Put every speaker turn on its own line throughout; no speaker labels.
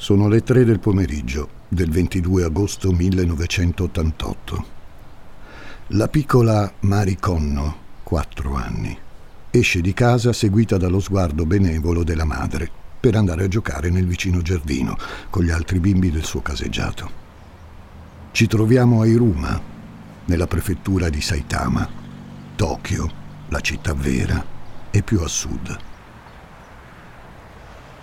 Sono le tre del pomeriggio del 22 agosto 1988. La piccola Mari Conno, quattro anni, esce di casa seguita dallo sguardo benevolo della madre per andare a giocare nel vicino giardino con gli altri bimbi del suo caseggiato. Ci troviamo a Iruma, nella prefettura di Saitama, Tokyo, la città vera, e più a sud.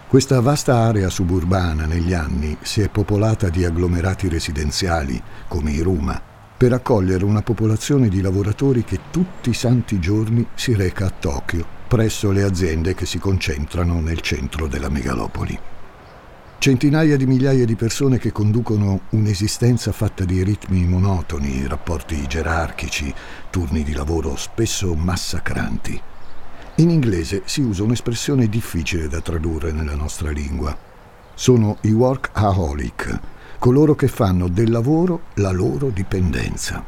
Questa vasta area suburbana negli anni si è popolata di agglomerati residenziali, come i Ruma, per accogliere una popolazione di lavoratori che tutti i santi giorni si reca a Tokyo, presso le aziende che si concentrano nel centro della megalopoli. Centinaia di migliaia di persone che conducono un'esistenza fatta di ritmi monotoni, rapporti gerarchici, turni di lavoro spesso massacranti. In inglese si usa un'espressione difficile da tradurre nella nostra lingua. Sono i workaholic, coloro che fanno del lavoro la loro dipendenza.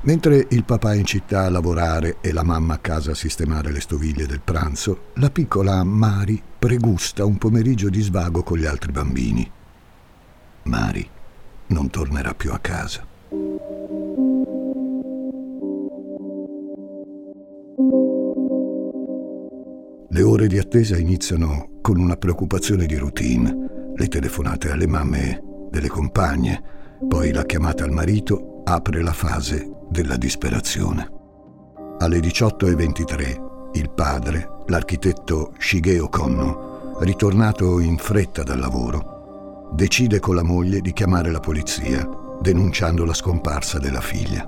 Mentre il papà è in città a lavorare e la mamma a casa a sistemare le stoviglie del pranzo, la piccola Mari pregusta un pomeriggio di svago con gli altri bambini. Mari non tornerà più a casa. Ore di attesa iniziano con una preoccupazione di routine, le telefonate alle mamme delle compagne, poi la chiamata al marito apre la fase della disperazione. Alle 18.23 il padre, l'architetto Shigeo Konno, ritornato in fretta dal lavoro, decide con la moglie di chiamare la polizia, denunciando la scomparsa della figlia.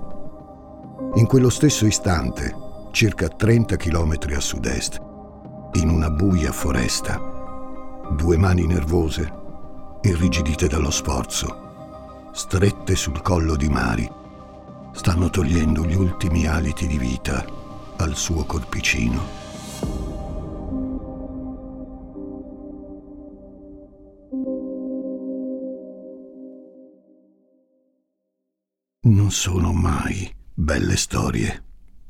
In quello stesso istante, circa 30 km a sud-est, in una buia foresta, due mani nervose, irrigidite dallo sforzo, strette sul collo di Mari, stanno togliendo gli ultimi aliti di vita al suo corpicino. Non sono mai belle storie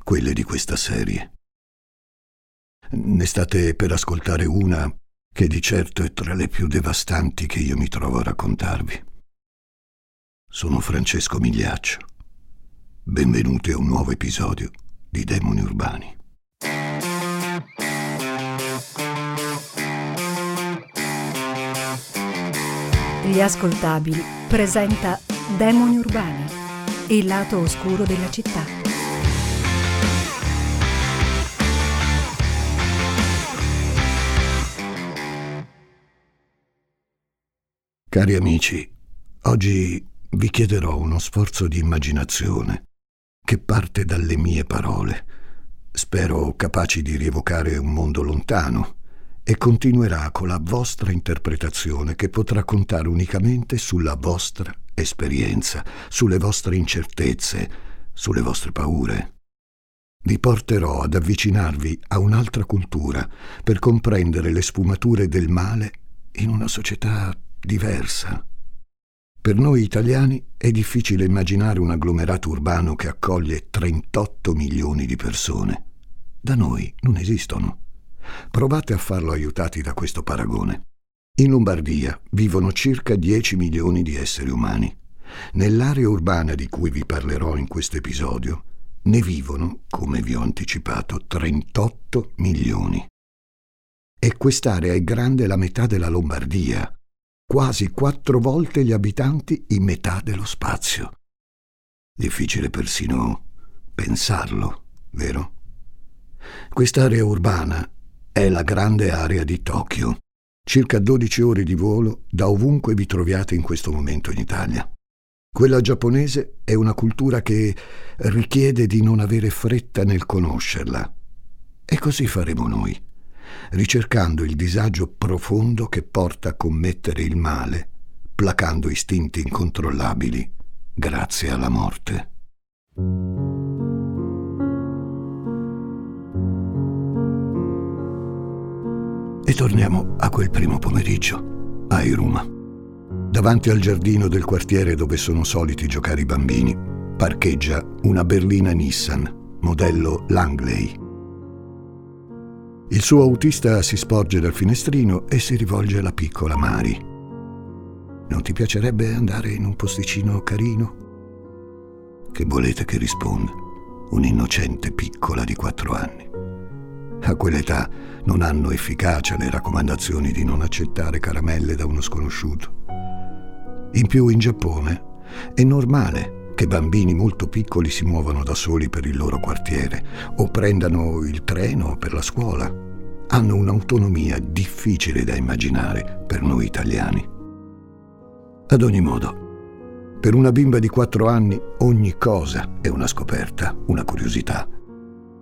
quelle di questa serie. Ne state per ascoltare una che di certo è tra le più devastanti che io mi trovo a raccontarvi. Sono Francesco Migliaccio. Benvenuti a un nuovo episodio di Demoni Urbani.
Gli ascoltabili presenta Demoni Urbani, il lato oscuro della città.
Cari amici, oggi vi chiederò uno sforzo di immaginazione che parte dalle mie parole, spero capaci di rievocare un mondo lontano, e continuerà con la vostra interpretazione che potrà contare unicamente sulla vostra esperienza, sulle vostre incertezze, sulle vostre paure. Vi porterò ad avvicinarvi a un'altra cultura per comprendere le sfumature del male in una società diversa. Per noi italiani è difficile immaginare un agglomerato urbano che accoglie 38 milioni di persone. Da noi non esistono. Provate a farlo aiutati da questo paragone. In Lombardia vivono circa 10 milioni di esseri umani. Nell'area urbana di cui vi parlerò in questo episodio ne vivono, come vi ho anticipato, 38 milioni. E quest'area è grande la metà della Lombardia, quasi quattro volte gli abitanti in metà dello spazio. Difficile persino pensarlo, vero? Quest'area urbana è la grande area di Tokyo, circa 12 ore di volo da ovunque vi troviate in questo momento in Italia. Quella giapponese è una cultura che richiede di non avere fretta nel conoscerla. E così faremo noi ricercando il disagio profondo che porta a commettere il male, placando istinti incontrollabili grazie alla morte. E torniamo a quel primo pomeriggio, a Iruma. Davanti al giardino del quartiere dove sono soliti giocare i bambini, parcheggia una berlina Nissan, modello Langley il suo autista si sporge dal finestrino e si rivolge alla piccola Mari. Non ti piacerebbe andare in un posticino carino? Che volete che risponda? Un'innocente piccola di quattro anni. A quell'età non hanno efficacia le raccomandazioni di non accettare caramelle da uno sconosciuto. In più in Giappone è normale che bambini molto piccoli si muovano da soli per il loro quartiere o prendano il treno per la scuola. Hanno un'autonomia difficile da immaginare per noi italiani. Ad ogni modo, per una bimba di quattro anni ogni cosa è una scoperta, una curiosità.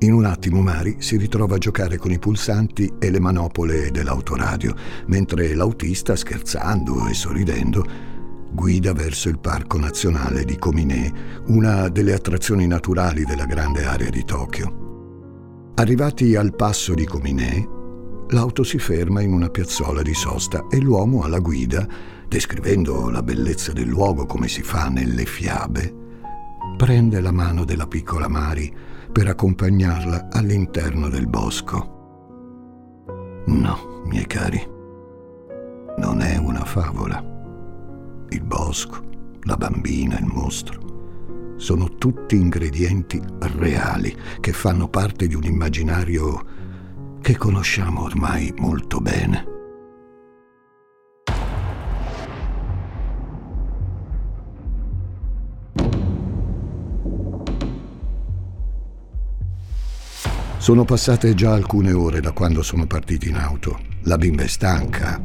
In un attimo Mari si ritrova a giocare con i pulsanti e le manopole dell'autoradio, mentre l'autista, scherzando e sorridendo, guida verso il Parco Nazionale di Kominè, una delle attrazioni naturali della grande area di Tokyo. Arrivati al passo di Kominè, l'auto si ferma in una piazzola di sosta e l'uomo alla guida, descrivendo la bellezza del luogo come si fa nelle fiabe, prende la mano della piccola Mari per accompagnarla all'interno del bosco. No, miei cari, non è una favola. Il bosco, la bambina, il mostro, sono tutti ingredienti reali che fanno parte di un immaginario che conosciamo ormai molto bene. Sono passate già alcune ore da quando sono partiti in auto. La bimba è stanca.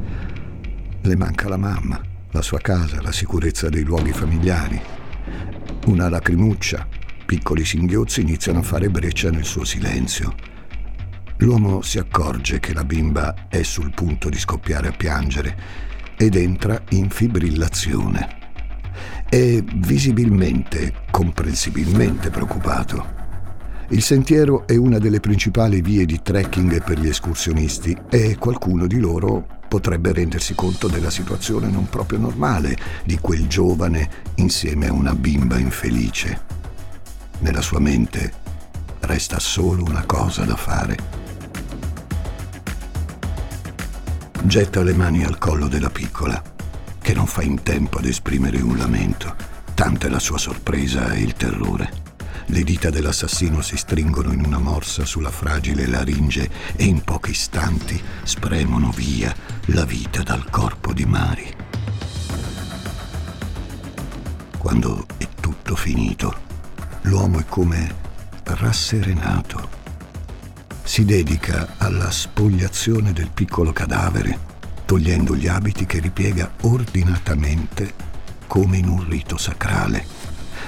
Le manca la mamma, la sua casa, la sicurezza dei luoghi familiari. Una lacrimuccia, piccoli singhiozzi iniziano a fare breccia nel suo silenzio. L'uomo si accorge che la bimba è sul punto di scoppiare a piangere ed entra in fibrillazione. È visibilmente, comprensibilmente preoccupato. Il sentiero è una delle principali vie di trekking per gli escursionisti e qualcuno di loro potrebbe rendersi conto della situazione non proprio normale di quel giovane insieme a una bimba infelice. Nella sua mente resta solo una cosa da fare. Getta le mani al collo della piccola, che non fa in tempo ad esprimere un lamento, tanta è la sua sorpresa e il terrore. Le dita dell'assassino si stringono in una morsa sulla fragile laringe e in pochi istanti spremono via la vita dal corpo di Mari. Quando è tutto finito, l'uomo è come rasserenato. Si dedica alla spogliazione del piccolo cadavere, togliendo gli abiti che ripiega ordinatamente come in un rito sacrale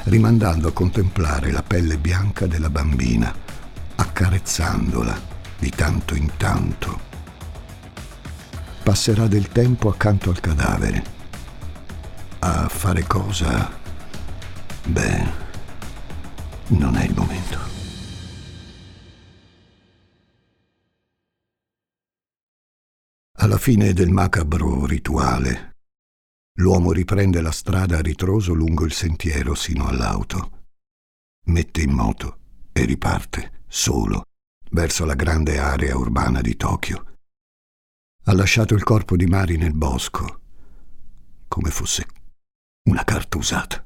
rimandando a contemplare la pelle bianca della bambina, accarezzandola di tanto in tanto. Passerà del tempo accanto al cadavere. A fare cosa? Beh, non è il momento. Alla fine del macabro rituale, L'uomo riprende la strada a ritroso lungo il sentiero sino all'auto. Mette in moto e riparte, solo, verso la grande area urbana di Tokyo. Ha lasciato il corpo di Mari nel bosco, come fosse una carta usata.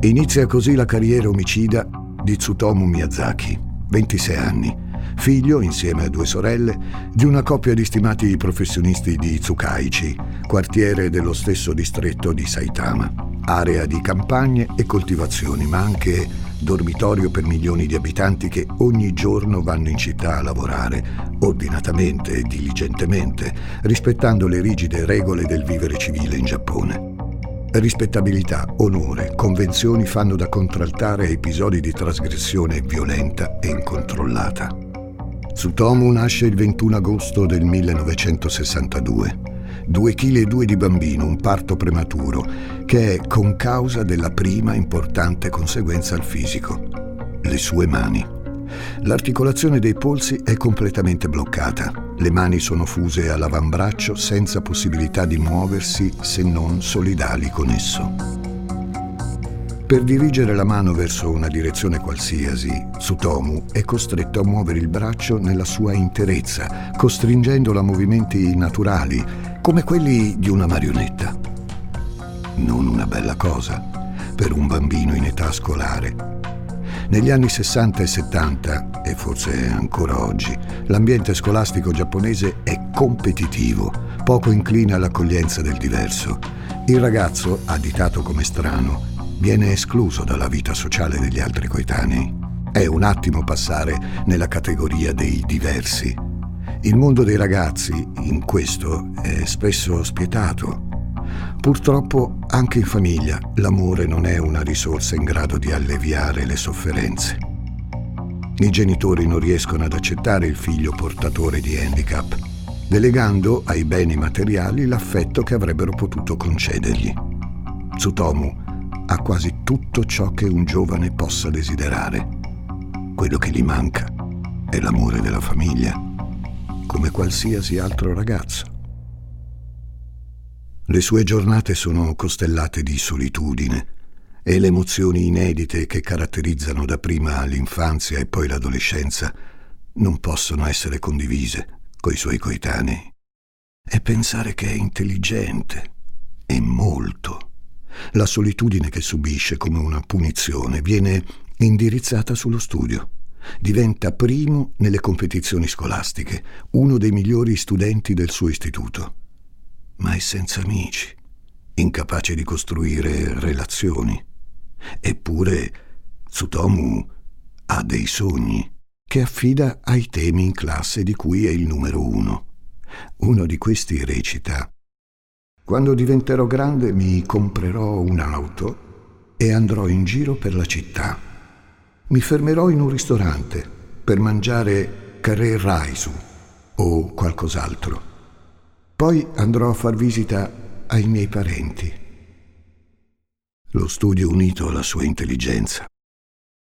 Inizia così la carriera omicida di Tsutomu Miyazaki 26 anni, figlio, insieme a due sorelle, di una coppia di stimati professionisti di Tsukaichi, quartiere dello stesso distretto di Saitama, area di campagne e coltivazioni, ma anche dormitorio per milioni di abitanti che ogni giorno vanno in città a lavorare, ordinatamente e diligentemente, rispettando le rigide regole del vivere civile in Giappone. Rispettabilità, onore, convenzioni fanno da contraltare a episodi di trasgressione violenta e incontrollata. Tsutomu nasce il 21 agosto del 1962. 2 kg e 2 di bambino, un parto prematuro, che è con causa della prima importante conseguenza al fisico, le sue mani. L'articolazione dei polsi è completamente bloccata. Le mani sono fuse all'avambraccio senza possibilità di muoversi se non solidali con esso. Per dirigere la mano verso una direzione qualsiasi, Tsutomu è costretto a muovere il braccio nella sua interezza, costringendolo a movimenti naturali, come quelli di una marionetta. Non una bella cosa per un bambino in età scolare. Negli anni 60 e 70, e forse ancora oggi, l'ambiente scolastico giapponese è competitivo, poco incline all'accoglienza del diverso. Il ragazzo, additato come strano, viene escluso dalla vita sociale degli altri coetanei. È un attimo passare nella categoria dei diversi. Il mondo dei ragazzi, in questo, è spesso spietato. Purtroppo anche in famiglia l'amore non è una risorsa in grado di alleviare le sofferenze. I genitori non riescono ad accettare il figlio portatore di handicap, delegando ai beni materiali l'affetto che avrebbero potuto concedergli. Tsutomu ha quasi tutto ciò che un giovane possa desiderare. Quello che gli manca è l'amore della famiglia, come qualsiasi altro ragazzo. Le sue giornate sono costellate di solitudine e le emozioni inedite che caratterizzano dapprima l'infanzia e poi l'adolescenza non possono essere condivise coi suoi coetanei. E pensare che è intelligente e molto la solitudine che subisce come una punizione viene indirizzata sullo studio. Diventa primo nelle competizioni scolastiche, uno dei migliori studenti del suo istituto. Ma è senza amici, incapace di costruire relazioni. Eppure Tsutomu ha dei sogni che affida ai temi in classe di cui è il numero uno. Uno di questi recita quando diventerò grande mi comprerò un'auto e andrò in giro per la città. Mi fermerò in un ristorante per mangiare carré raisu o qualcos'altro. Poi andrò a far visita ai miei parenti. Lo studio unito alla sua intelligenza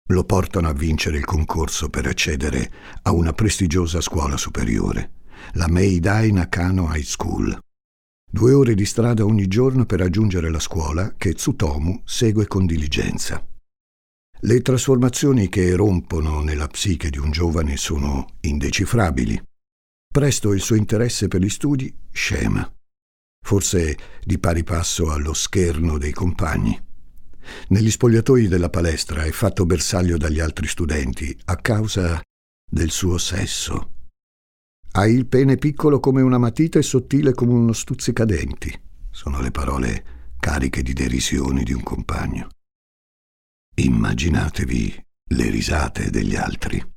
lo portano a vincere il concorso per accedere a una prestigiosa scuola superiore, la Meidai Nakano High School. Due ore di strada ogni giorno per raggiungere la scuola che Tsutomu segue con diligenza. Le trasformazioni che rompono nella psiche di un giovane sono indecifrabili. Presto il suo interesse per gli studi scema, forse di pari passo allo scherno dei compagni. Negli spogliatoi della palestra è fatto bersaglio dagli altri studenti a causa del suo sesso. Hai il pene piccolo come una matita e sottile come uno stuzzicadenti. Sono le parole cariche di derisioni di un compagno. Immaginatevi le risate degli altri.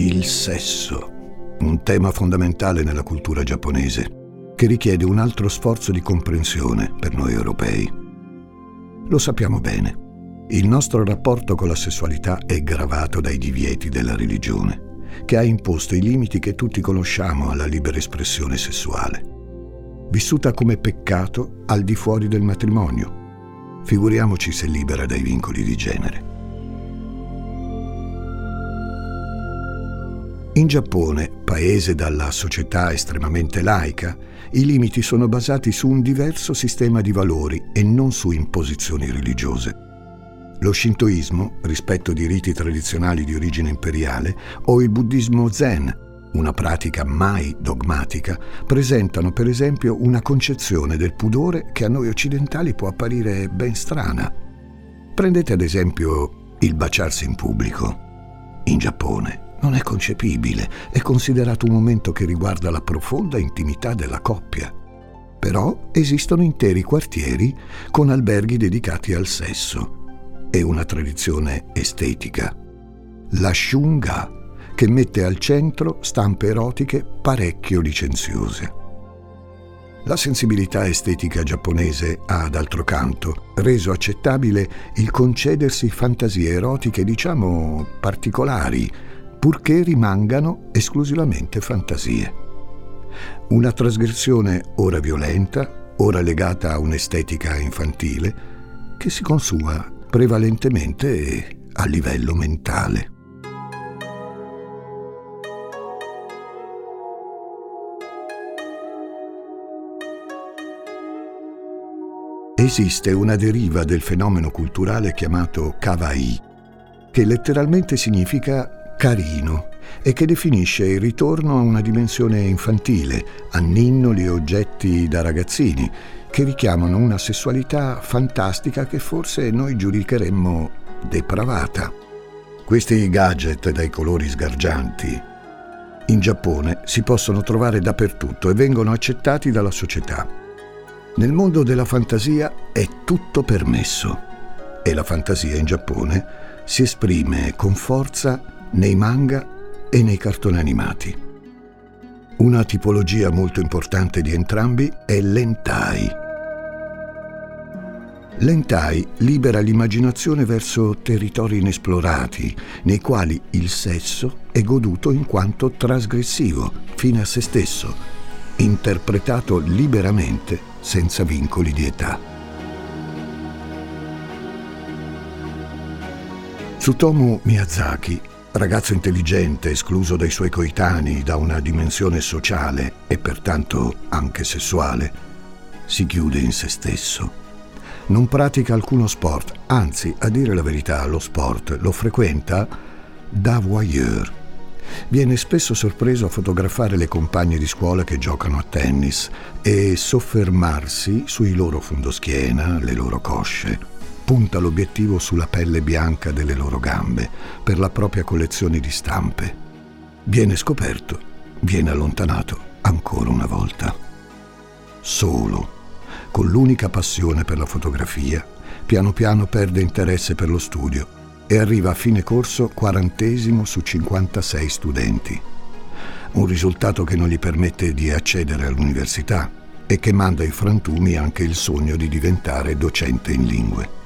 Il sesso, un tema fondamentale nella cultura giapponese, che richiede un altro sforzo di comprensione per noi europei. Lo sappiamo bene. Il nostro rapporto con la sessualità è gravato dai divieti della religione, che ha imposto i limiti che tutti conosciamo alla libera espressione sessuale. Vissuta come peccato al di fuori del matrimonio. Figuriamoci se libera dai vincoli di genere. In Giappone, paese dalla società estremamente laica, i limiti sono basati su un diverso sistema di valori e non su imposizioni religiose. Lo shintoismo, rispetto di riti tradizionali di origine imperiale, o il buddismo zen, una pratica mai dogmatica, presentano per esempio una concezione del pudore che a noi occidentali può apparire ben strana. Prendete ad esempio il baciarsi in pubblico. In Giappone non è concepibile, è considerato un momento che riguarda la profonda intimità della coppia. Però esistono interi quartieri con alberghi dedicati al sesso e una tradizione estetica. La Shunga, che mette al centro stampe erotiche parecchio licenziose. La sensibilità estetica giapponese ha, d'altro canto, reso accettabile il concedersi fantasie erotiche, diciamo, particolari, purché rimangano esclusivamente fantasie. Una trasgressione ora violenta, ora legata a un'estetica infantile, che si consuma prevalentemente a livello mentale. Esiste una deriva del fenomeno culturale chiamato kawaii, che letteralmente significa carino e che definisce il ritorno a una dimensione infantile, a ninnoli e oggetti da ragazzini, che richiamano una sessualità fantastica che forse noi giudicheremmo depravata. Questi gadget dai colori sgargianti in Giappone si possono trovare dappertutto e vengono accettati dalla società. Nel mondo della fantasia è tutto permesso e la fantasia in Giappone si esprime con forza nei manga e nei cartoni animati. Una tipologia molto importante di entrambi è l'entai. L'entai libera l'immaginazione verso territori inesplorati, nei quali il sesso è goduto in quanto trasgressivo, fine a se stesso, interpretato liberamente, senza vincoli di età. Tsutomu Miyazaki ragazzo intelligente, escluso dai suoi coetanei da una dimensione sociale e pertanto anche sessuale, si chiude in se stesso. Non pratica alcuno sport, anzi, a dire la verità, lo sport lo frequenta da voyeur. Viene spesso sorpreso a fotografare le compagne di scuola che giocano a tennis e soffermarsi sui loro fondoschiena, le loro cosce punta l'obiettivo sulla pelle bianca delle loro gambe per la propria collezione di stampe. Viene scoperto, viene allontanato ancora una volta. Solo, con l'unica passione per la fotografia, piano piano perde interesse per lo studio e arriva a fine corso quarantesimo su 56 studenti. Un risultato che non gli permette di accedere all'università e che manda ai frantumi anche il sogno di diventare docente in lingue.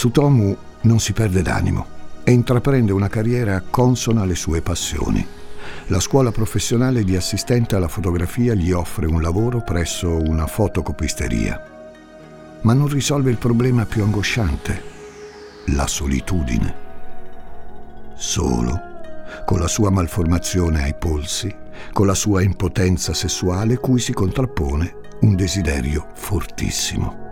Tsutomu non si perde d'animo e intraprende una carriera consona alle sue passioni. La scuola professionale di assistente alla fotografia gli offre un lavoro presso una fotocopisteria. Ma non risolve il problema più angosciante, la solitudine. Solo, con la sua malformazione ai polsi, con la sua impotenza sessuale cui si contrappone un desiderio fortissimo.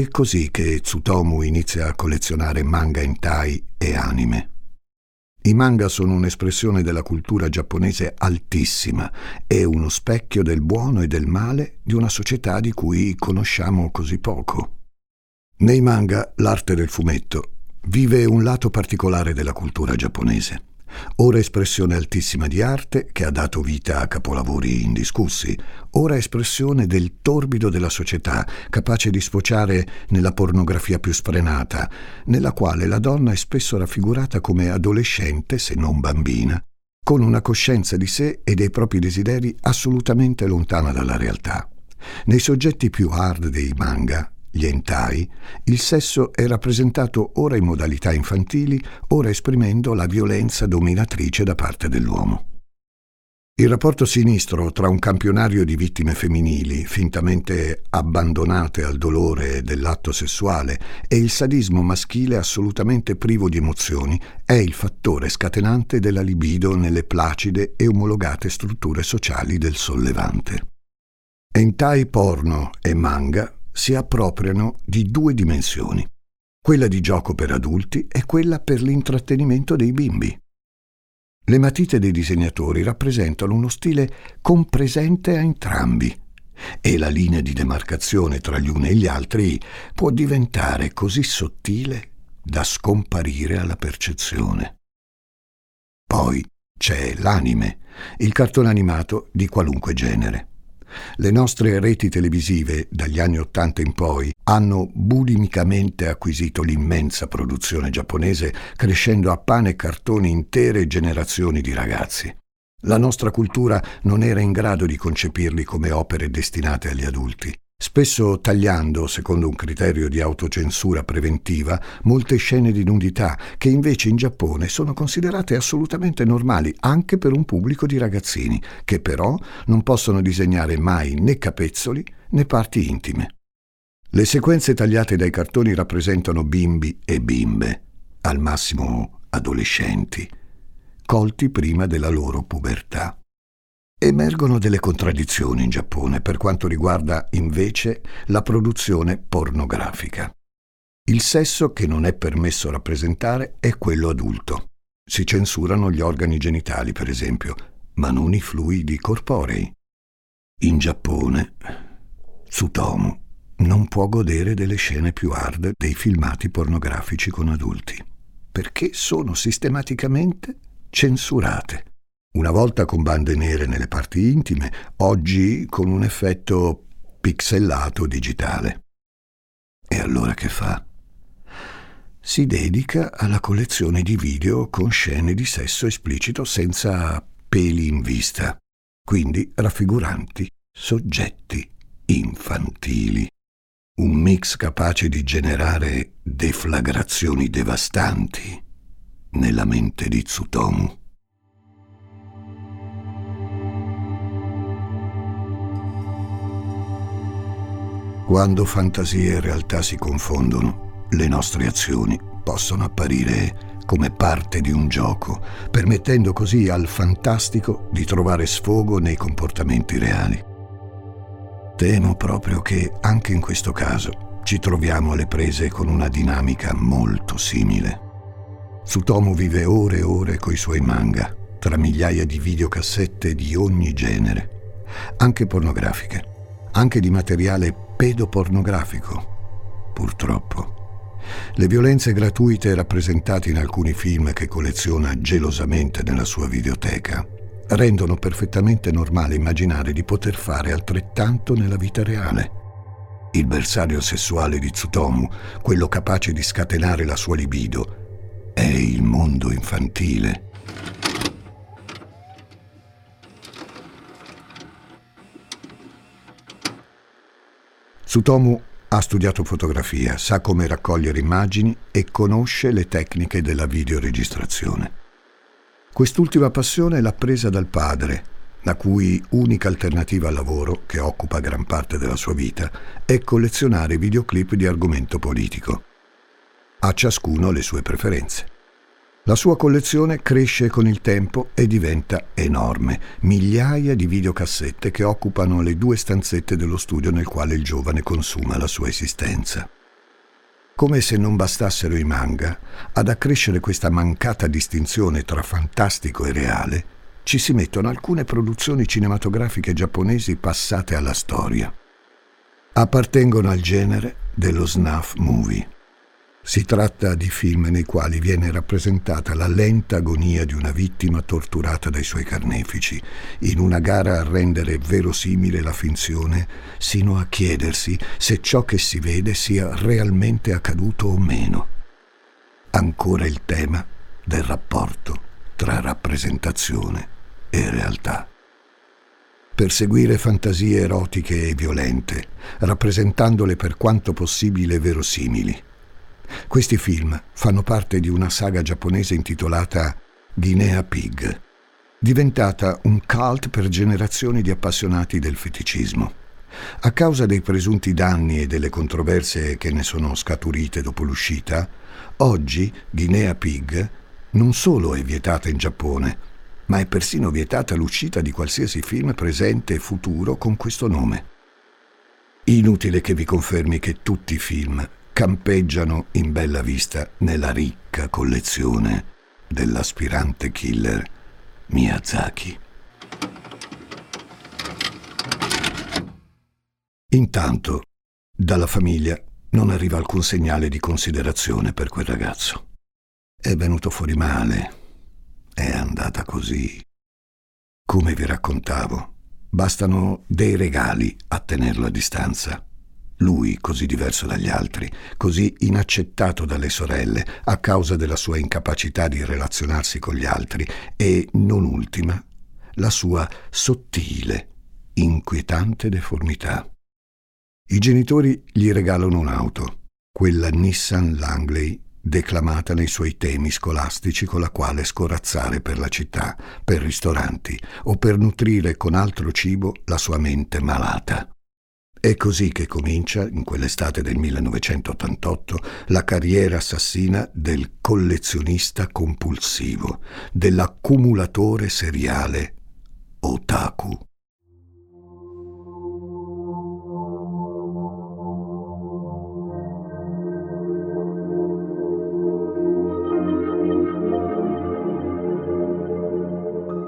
È così che Tsutomu inizia a collezionare manga hentai e anime. I manga sono un'espressione della cultura giapponese altissima e uno specchio del buono e del male di una società di cui conosciamo così poco. Nei manga l'arte del fumetto vive un lato particolare della cultura giapponese ora espressione altissima di arte che ha dato vita a capolavori indiscussi, ora espressione del torbido della società, capace di sfociare nella pornografia più sfrenata, nella quale la donna è spesso raffigurata come adolescente, se non bambina, con una coscienza di sé e dei propri desideri assolutamente lontana dalla realtà. Nei soggetti più hard dei manga, gli entai, il sesso è rappresentato ora in modalità infantili, ora esprimendo la violenza dominatrice da parte dell'uomo. Il rapporto sinistro tra un campionario di vittime femminili, fintamente abbandonate al dolore dell'atto sessuale, e il sadismo maschile assolutamente privo di emozioni, è il fattore scatenante della libido nelle placide e omologate strutture sociali del sollevante. Entai porno e manga si appropriano di due dimensioni, quella di gioco per adulti e quella per l'intrattenimento dei bimbi. Le matite dei disegnatori rappresentano uno stile compresente a entrambi e la linea di demarcazione tra gli uni e gli altri può diventare così sottile da scomparire alla percezione. Poi c'è l'anime, il cartone animato di qualunque genere. Le nostre reti televisive, dagli anni Ottanta in poi, hanno bulimicamente acquisito l'immensa produzione giapponese, crescendo a pane e cartoni intere generazioni di ragazzi. La nostra cultura non era in grado di concepirli come opere destinate agli adulti spesso tagliando, secondo un criterio di autocensura preventiva, molte scene di nudità che invece in Giappone sono considerate assolutamente normali anche per un pubblico di ragazzini, che però non possono disegnare mai né capezzoli né parti intime. Le sequenze tagliate dai cartoni rappresentano bimbi e bimbe, al massimo adolescenti, colti prima della loro pubertà. Emergono delle contraddizioni in Giappone per quanto riguarda invece la produzione pornografica. Il sesso che non è permesso rappresentare è quello adulto. Si censurano gli organi genitali, per esempio, ma non i fluidi corporei. In Giappone, Tsutomu non può godere delle scene più hard dei filmati pornografici con adulti, perché sono sistematicamente censurate. Una volta con bande nere nelle parti intime, oggi con un effetto pixellato digitale. E allora che fa? Si dedica alla collezione di video con scene di sesso esplicito senza peli in vista, quindi raffiguranti soggetti infantili. Un mix capace di generare deflagrazioni devastanti nella mente di Tsutomu. Quando fantasia e realtà si confondono, le nostre azioni possono apparire come parte di un gioco, permettendo così al fantastico di trovare sfogo nei comportamenti reali. Temo proprio che anche in questo caso ci troviamo alle prese con una dinamica molto simile. Tsutomu vive ore e ore coi suoi manga, tra migliaia di videocassette di ogni genere, anche pornografiche, anche di materiale pedopornografico, purtroppo. Le violenze gratuite rappresentate in alcuni film che colleziona gelosamente nella sua videoteca rendono perfettamente normale immaginare di poter fare altrettanto nella vita reale. Il bersaglio sessuale di Tsutomu, quello capace di scatenare la sua libido, è il mondo infantile. Tsutomu ha studiato fotografia, sa come raccogliere immagini e conosce le tecniche della videoregistrazione. Quest'ultima passione l'ha presa dal padre, la cui unica alternativa al lavoro, che occupa gran parte della sua vita, è collezionare videoclip di argomento politico. A ciascuno le sue preferenze. La sua collezione cresce con il tempo e diventa enorme, migliaia di videocassette che occupano le due stanzette dello studio nel quale il giovane consuma la sua esistenza. Come se non bastassero i manga, ad accrescere questa mancata distinzione tra fantastico e reale, ci si mettono alcune produzioni cinematografiche giapponesi passate alla storia. Appartengono al genere dello snuff movie. Si tratta di film nei quali viene rappresentata la lenta agonia di una vittima torturata dai suoi carnefici, in una gara a rendere verosimile la finzione, sino a chiedersi se ciò che si vede sia realmente accaduto o meno. Ancora il tema del rapporto tra rappresentazione e realtà. Perseguire fantasie erotiche e violente, rappresentandole per quanto possibile verosimili questi film fanno parte di una saga giapponese intitolata Guinea Pig, diventata un cult per generazioni di appassionati del feticismo. A causa dei presunti danni e delle controversie che ne sono scaturite dopo l'uscita, oggi Guinea Pig non solo è vietata in Giappone, ma è persino vietata l'uscita di qualsiasi film presente e futuro con questo nome. Inutile che vi confermi che tutti i film campeggiano in bella vista nella ricca collezione dell'aspirante killer Miyazaki. Intanto, dalla famiglia non arriva alcun segnale di considerazione per quel ragazzo. È venuto fuori male, è andata così. Come vi raccontavo, bastano dei regali a tenerlo a distanza. Lui, così diverso dagli altri, così inaccettato dalle sorelle a causa della sua incapacità di relazionarsi con gli altri e, non ultima, la sua sottile, inquietante deformità. I genitori gli regalano un'auto, quella Nissan Langley declamata nei suoi temi scolastici con la quale scorazzare per la città, per ristoranti o per nutrire con altro cibo la sua mente malata È così che comincia, in quell'estate del 1988, la carriera assassina del collezionista compulsivo, dell'accumulatore seriale otaku.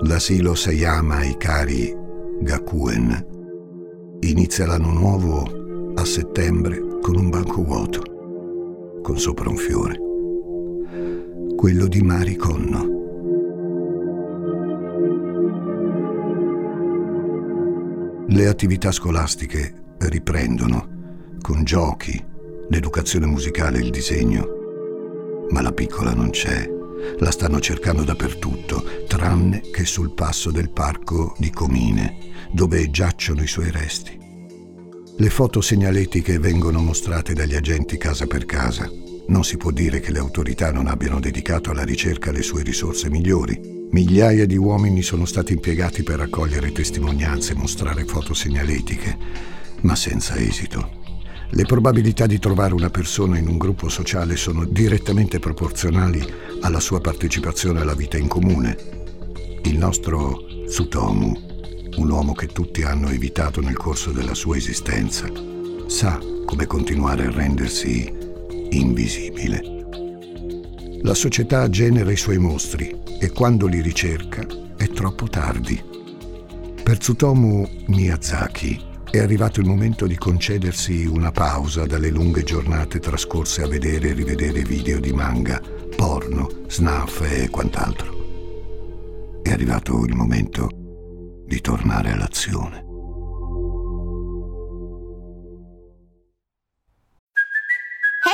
L'asilo Sayama Ikari Gakuen Inizia l'anno nuovo a settembre con un banco vuoto, con sopra un fiore, quello di Mari Conno. Le attività scolastiche riprendono con giochi, l'educazione musicale e il disegno, ma la piccola non c'è. La stanno cercando dappertutto, tranne che sul passo del parco di Comine dove giacciono i suoi resti. Le foto segnaletiche vengono mostrate dagli agenti casa per casa. Non si può dire che le autorità non abbiano dedicato alla ricerca le sue risorse migliori. Migliaia di uomini sono stati impiegati per raccogliere testimonianze e mostrare foto segnaletiche, ma senza esito. Le probabilità di trovare una persona in un gruppo sociale sono direttamente proporzionali alla sua partecipazione alla vita in comune. Il nostro Tsutomu un uomo che tutti hanno evitato nel corso della sua esistenza, sa come continuare a rendersi invisibile. La società genera i suoi mostri e quando li ricerca è troppo tardi. Per Tsutomu Miyazaki è arrivato il momento di concedersi una pausa dalle lunghe giornate trascorse a vedere e rivedere video di manga, porno, snuff e quant'altro. È arrivato il momento di tornare all'azione.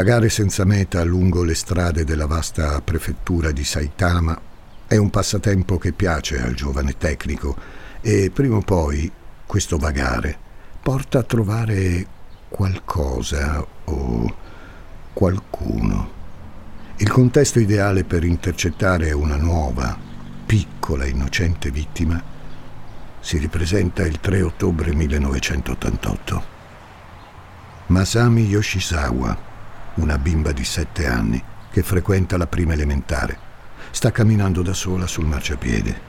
Vagare senza meta lungo le strade della vasta prefettura di Saitama è un passatempo che piace al giovane tecnico e prima o poi questo vagare porta a trovare qualcosa o qualcuno. Il contesto ideale per intercettare una nuova, piccola, innocente vittima si ripresenta il 3 ottobre 1988. Masami Yoshisawa, una bimba di sette anni che frequenta la prima elementare, sta camminando da sola sul marciapiede.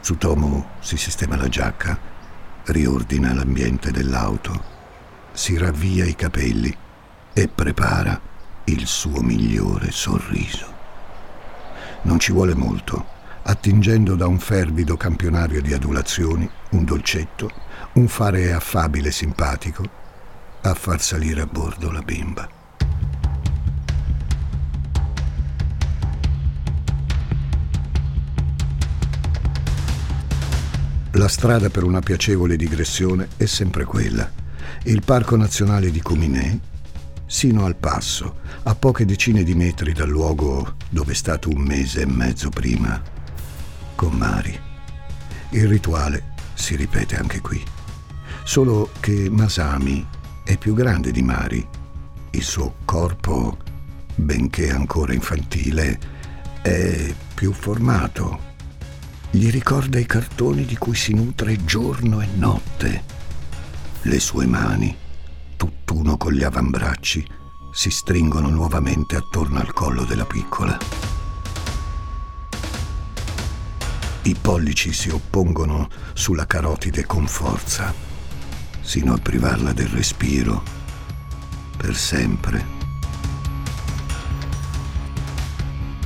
Tsutomu si sistema la giacca, riordina l'ambiente dell'auto si ravvia i capelli e prepara il suo migliore sorriso. Non ci vuole molto, attingendo da un fervido campionario di adulazioni, un dolcetto, un fare affabile e simpatico, a far salire a bordo la bimba. La strada per una piacevole digressione è sempre quella il Parco Nazionale di Cominè, sino al passo, a poche decine di metri dal luogo dove è stato un mese e mezzo prima, con Mari. Il rituale si ripete anche qui, solo che Masami è più grande di Mari. Il suo corpo, benché ancora infantile, è più formato. Gli ricorda i cartoni di cui si nutre giorno e notte le sue mani, tutt'uno con gli avambracci, si stringono nuovamente attorno al collo della piccola. I pollici si oppongono sulla carotide con forza, sino a privarla del respiro, per sempre.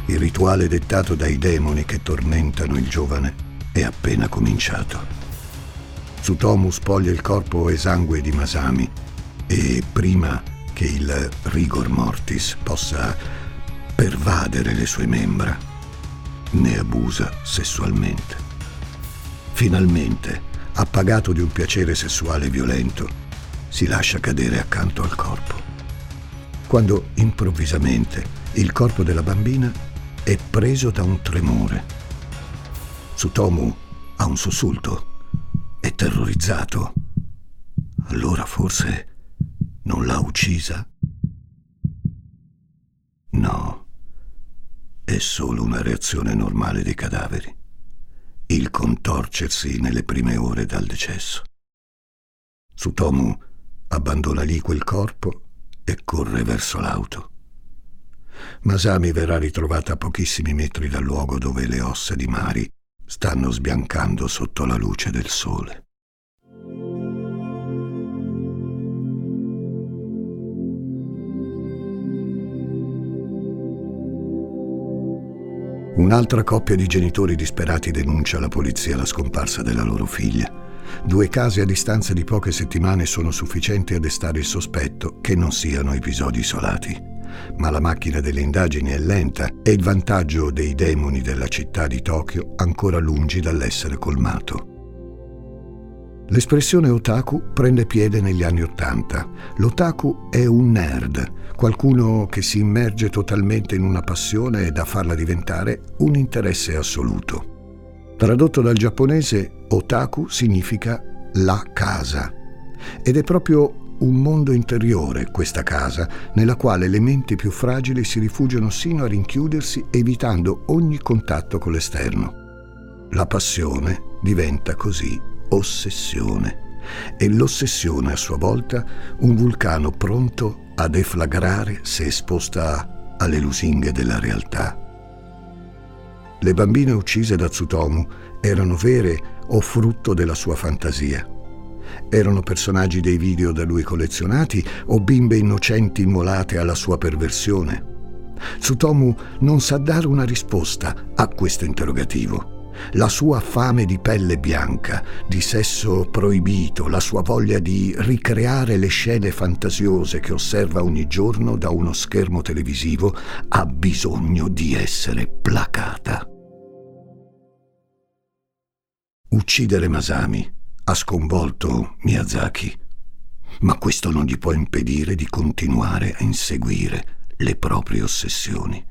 Il rituale dettato dai demoni che tormentano il giovane è appena cominciato. Tsutomu spoglia il corpo esangue di Masami e prima che il rigor mortis possa pervadere le sue membra, ne abusa sessualmente. Finalmente, appagato di un piacere sessuale violento, si lascia cadere accanto al corpo. Quando improvvisamente il corpo della bambina è preso da un tremore. Tsutomu ha un sussulto, è terrorizzato. Allora forse non l'ha uccisa? No, è solo una reazione normale dei cadaveri, il contorcersi nelle prime ore dal decesso. Tsutomu abbandona lì quel corpo e corre verso l'auto. Masami verrà ritrovata a pochissimi metri dal luogo dove le ossa di Mari stanno sbiancando sotto la luce del sole. Un'altra coppia di genitori disperati denuncia alla polizia la scomparsa della loro figlia. Due casi a distanza di poche settimane sono sufficienti a destare il sospetto che non siano episodi isolati. Ma la macchina delle indagini è lenta e il vantaggio dei demoni della città di Tokyo ancora lungi dall'essere colmato. L'espressione otaku prende piede negli anni Ottanta. L'otaku è un nerd, qualcuno che si immerge totalmente in una passione da farla diventare un interesse assoluto. Tradotto dal giapponese, otaku significa la casa. Ed è proprio un mondo interiore, questa casa, nella quale le menti più fragili si rifugiano sino a rinchiudersi evitando ogni contatto con l'esterno. La passione diventa così ossessione e l'ossessione a sua volta un vulcano pronto a deflagrare se esposta alle lusinghe della realtà. Le bambine uccise da Tsutomu erano vere o frutto della sua fantasia? Erano personaggi dei video da lui collezionati o bimbe innocenti immolate alla sua perversione? Tsutomu non sa dare una risposta a questo interrogativo la sua fame di pelle bianca, di sesso proibito, la sua voglia di ricreare le scene fantasiose che osserva ogni giorno da uno schermo televisivo, ha bisogno di essere placata. Uccidere Masami ha sconvolto Miyazaki, ma questo non gli può impedire di continuare a inseguire le proprie ossessioni.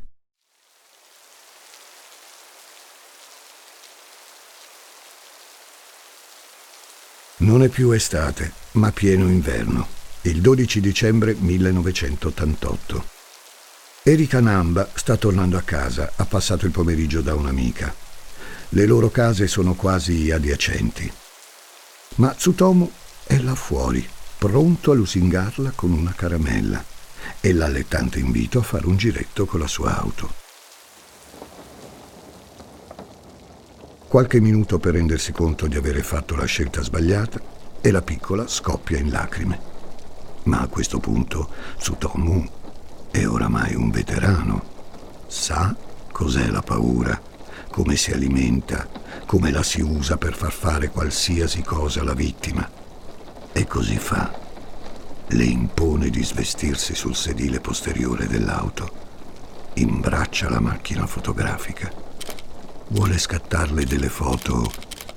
Non è più estate, ma pieno inverno. Il 12 dicembre 1988. Erika Namba sta tornando a casa, ha passato il pomeriggio da un'amica. Le loro case sono quasi adiacenti. Ma Tsutomu è là fuori, pronto a lusingarla con una caramella e l'allettante invito a fare un giretto con la sua auto. Qualche minuto per rendersi conto di avere fatto la scelta sbagliata e la piccola scoppia in lacrime. Ma a questo punto Tsutomu è oramai un veterano. Sa cos'è la paura, come si alimenta, come la si usa per far fare qualsiasi cosa alla vittima. E così fa. Le impone di svestirsi sul sedile posteriore dell'auto. Imbraccia la macchina fotografica vuole scattarle delle foto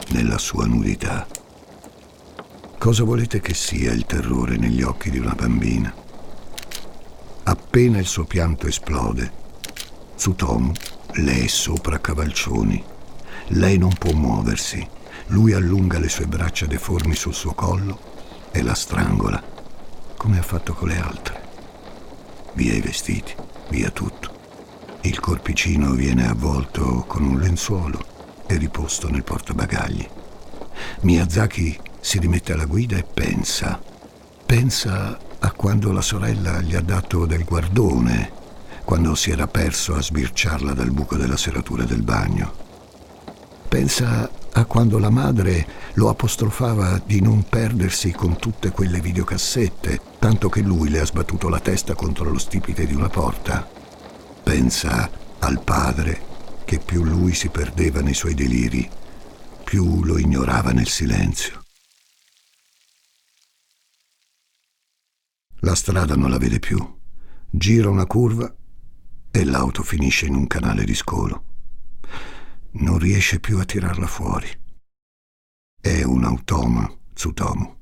nella sua nudità. Cosa volete che sia il terrore negli occhi di una bambina? Appena il suo pianto esplode, Tsutomu le è sopra cavalcioni. Lei non può muoversi. Lui allunga le sue braccia deformi sul suo collo e la strangola, come ha fatto con le altre. Via i vestiti, via tutto. Il corpicino viene avvolto con un lenzuolo e riposto nel portabagagli. Miyazaki si rimette alla guida e pensa. Pensa a quando la sorella gli ha dato del guardone, quando si era perso a sbirciarla dal buco della serratura del bagno. Pensa a quando la madre lo apostrofava di non perdersi con tutte quelle videocassette, tanto che lui le ha sbattuto la testa contro lo stipite di una porta. Pensa al padre che più lui si perdeva nei suoi deliri, più lo ignorava nel silenzio. La strada non la vede più. Gira una curva e l'auto finisce in un canale di scolo. non riesce più a tirarla fuori. È un automa, Tsutomu.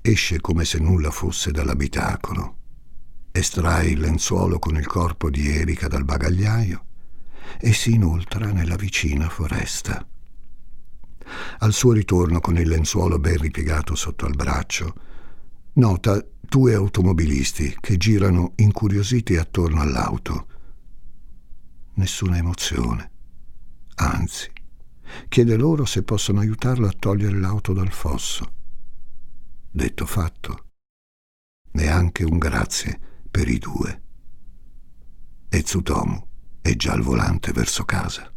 Esce come se nulla fosse dall'abitacolo, estrae il lenzuolo con il corpo di Erika dal bagagliaio e si inoltra nella vicina foresta. Al suo ritorno con il lenzuolo ben ripiegato sotto al braccio, nota due automobilisti che girano incuriositi attorno all'auto. Nessuna emozione. Anzi, chiede loro se possono aiutarlo a togliere l'auto dal fosso. Detto fatto. Neanche un grazie per i due. E Tsutomu è già al volante verso casa.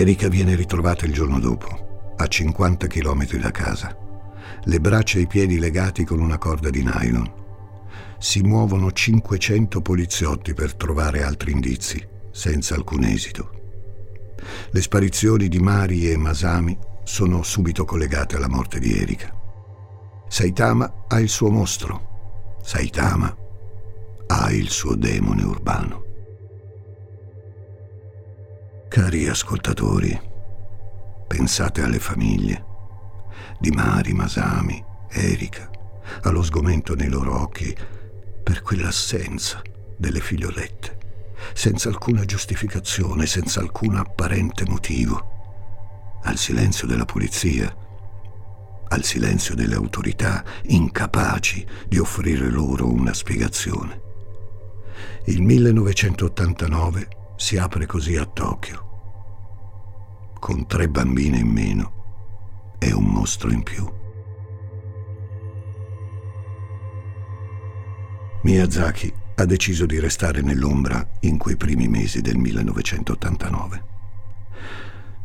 Erika viene ritrovata il giorno dopo, a 50 km da casa, le braccia e i piedi legati con una corda di nylon. Si muovono 500 poliziotti per trovare altri indizi, senza alcun esito. Le sparizioni di Mari e Masami sono subito collegate alla morte di Erika. Saitama ha il suo mostro. Saitama ha il suo demone urbano. Cari ascoltatori, pensate alle famiglie di Mari, Masami, Erika, allo sgomento nei loro occhi per quell'assenza delle figliolette, senza alcuna giustificazione, senza alcun apparente motivo, al silenzio della polizia, al silenzio delle autorità incapaci di offrire loro una spiegazione. Il 1989 si apre così a Tokyo, con tre bambine in meno e un mostro in più. Miyazaki ha deciso di restare nell'ombra in quei primi mesi del 1989.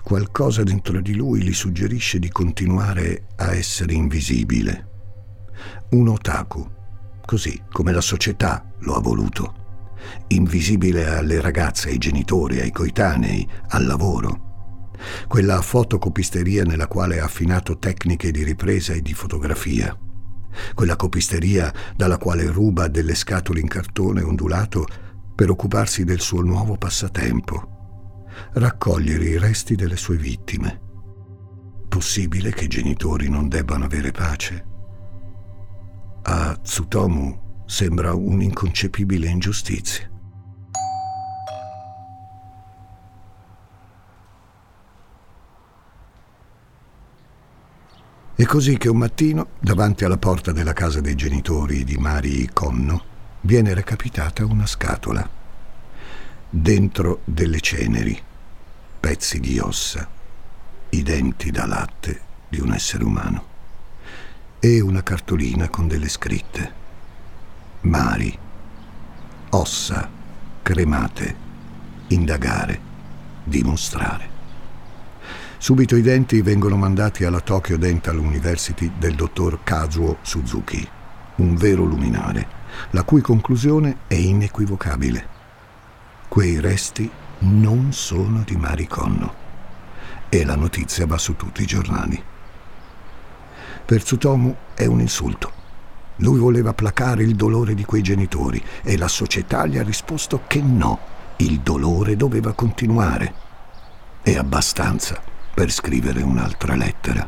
Qualcosa dentro di lui gli suggerisce di continuare a essere invisibile. Un otaku, così come la società lo ha voluto invisibile alle ragazze, ai genitori, ai coetanei, al lavoro. Quella fotocopisteria nella quale ha affinato tecniche di ripresa e di fotografia. Quella copisteria dalla quale ruba delle scatole in cartone ondulato per occuparsi del suo nuovo passatempo. Raccogliere i resti delle sue vittime. Possibile che i genitori non debbano avere pace? A Tsutomu Sembra un'inconcepibile ingiustizia. È così che un mattino, davanti alla porta della casa dei genitori di Mari Conno, viene recapitata una scatola. Dentro delle ceneri, pezzi di ossa, i denti da latte di un essere umano e una cartolina con delle scritte mari, ossa cremate, indagare, dimostrare. Subito i denti vengono mandati alla Tokyo Dental University del dottor Kazuo Suzuki, un vero luminare, la cui conclusione è inequivocabile. Quei resti non sono di Mari Conno e la notizia va su tutti i giornali. Per Tsutomu è un insulto lui voleva placare il dolore di quei genitori e la società gli ha risposto che no, il dolore doveva continuare. E abbastanza per scrivere un'altra lettera,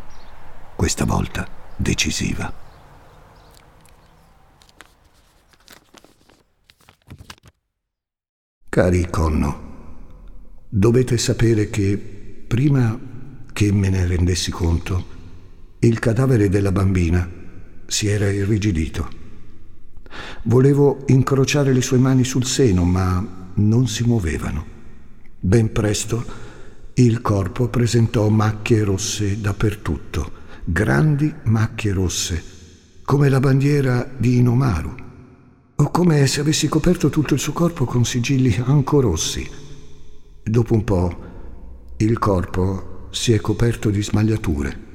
questa volta decisiva. Cari Conno, dovete sapere che prima che me ne rendessi conto, il cadavere della bambina si era irrigidito. Volevo incrociare le sue mani sul seno, ma non si muovevano. Ben presto il corpo presentò macchie rosse dappertutto, grandi macchie rosse, come la bandiera di Inomaru, o come se avessi coperto tutto il suo corpo con sigilli anco rossi. Dopo un po' il corpo si è coperto di smagliature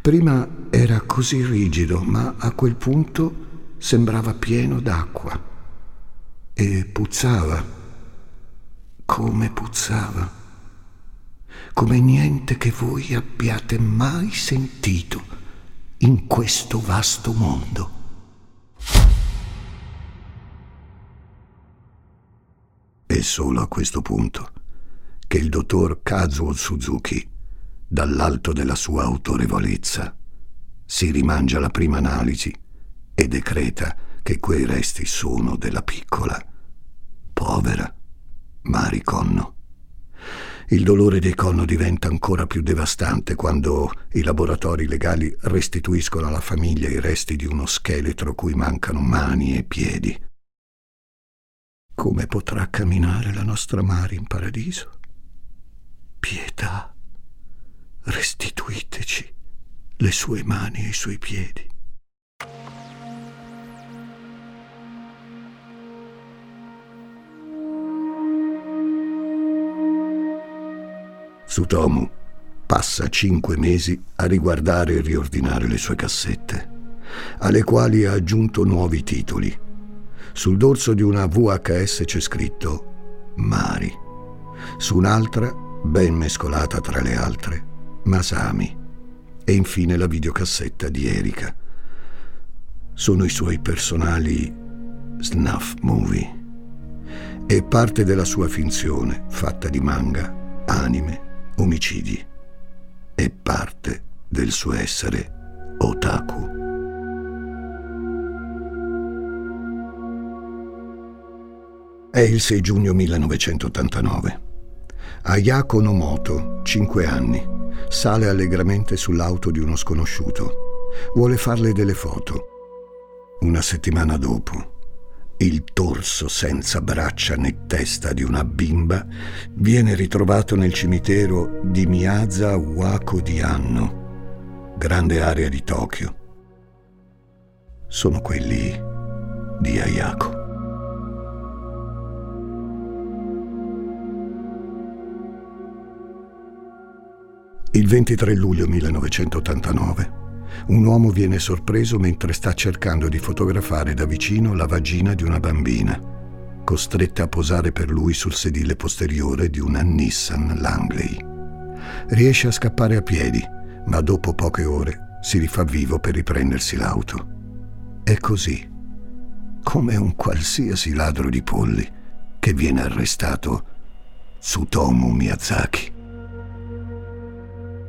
Prima era così rigido, ma a quel punto sembrava pieno d'acqua e puzzava. Come puzzava. Come niente che voi abbiate mai sentito in questo vasto mondo. È solo a questo punto che il dottor Kazuo Suzuki dall'alto della sua autorevolezza, si rimangia la prima analisi e decreta che quei resti sono della piccola, povera Mari Conno. Il dolore dei Conno diventa ancora più devastante quando i laboratori legali restituiscono alla famiglia i resti di uno scheletro cui mancano mani e piedi. Come potrà camminare la nostra Mari in paradiso? Pietà, restituiteci le sue mani e i suoi piedi. Sutomu passa cinque mesi a riguardare e riordinare le sue cassette, alle quali ha aggiunto nuovi titoli. Sul dorso di una VHS c'è scritto Mari, su un'altra, ben mescolata tra le altre, Masami e infine la videocassetta di Erika. Sono i suoi personali snuff movie e parte della sua finzione fatta di manga, anime, omicidi e parte del suo essere otaku. È il 6 giugno 1989. Ayako Nomoto, 5 anni, sale allegramente sull'auto di uno sconosciuto. Vuole farle delle foto. Una settimana dopo, il torso senza braccia né testa di una bimba viene ritrovato nel cimitero di Miyaza Wako di Anno, grande area di Tokyo. Sono quelli di Ayako. Il 23 luglio 1989 un uomo viene sorpreso mentre sta cercando di fotografare da vicino la vagina di una bambina, costretta a posare per lui sul sedile posteriore di una Nissan Langley. Riesce a scappare a piedi, ma dopo poche ore si rifà vivo per riprendersi l'auto. È così, come un qualsiasi ladro di polli, che viene arrestato Tsutomu Miyazaki.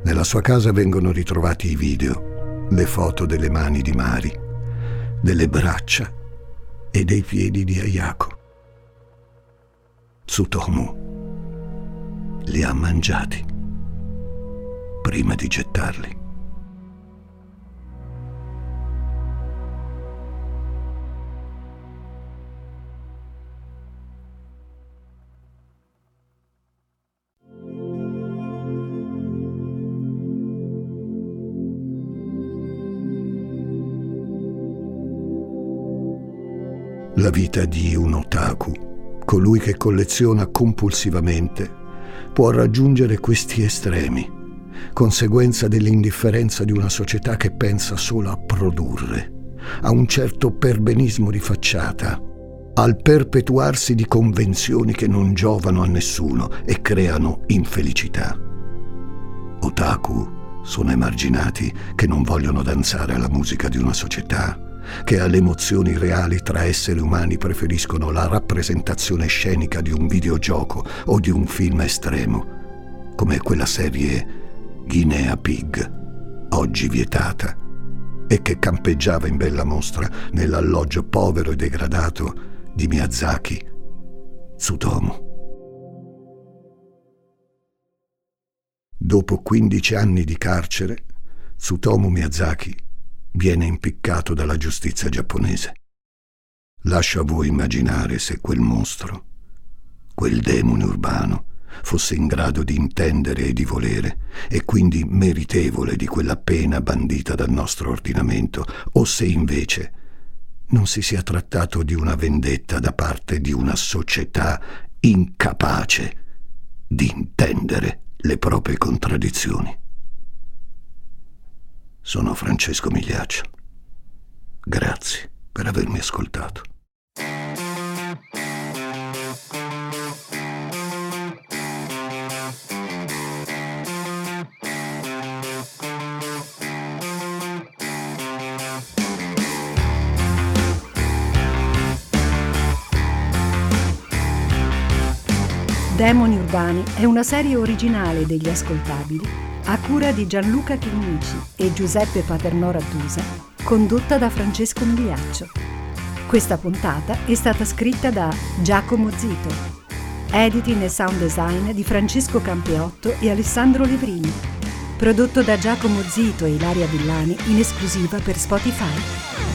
Nella sua casa vengono ritrovati i video, le foto delle mani di Mari, delle braccia e dei piedi di Ayako. Tsutomu li ha mangiati prima di gettarli. Vita di un otaku, colui che colleziona compulsivamente, può raggiungere questi estremi, conseguenza dell'indifferenza di una società che pensa solo a produrre, a un certo perbenismo di facciata, al perpetuarsi di convenzioni che non giovano a nessuno e creano infelicità. Otaku sono emarginati che non vogliono danzare alla musica di una società che alle emozioni reali tra esseri umani preferiscono la rappresentazione scenica di un videogioco o di un film estremo, come quella serie Guinea Pig, oggi vietata, e che campeggiava in bella mostra nell'alloggio povero e degradato di Miyazaki, Tsutomu. Dopo 15 anni di carcere, Tsutomu Miyazaki viene impiccato dalla giustizia giapponese. Lascio a voi immaginare se quel mostro, quel demone urbano, fosse in grado di intendere e di volere, e quindi meritevole di quella pena bandita dal nostro ordinamento, o se invece non si sia trattato di una vendetta da parte di una società incapace di intendere le proprie contraddizioni. Sono Francesco Migliaccio. Grazie per avermi ascoltato.
Demoni Urbani è una serie originale degli ascoltabili a cura di Gianluca Chinnici e Giuseppe Paternò Rattusa, condotta da Francesco Migliaccio. Questa puntata è stata scritta da Giacomo Zito. Editing e sound design di Francesco Campeotto e Alessandro Livrini. Prodotto da Giacomo Zito e Ilaria Villani in esclusiva per Spotify.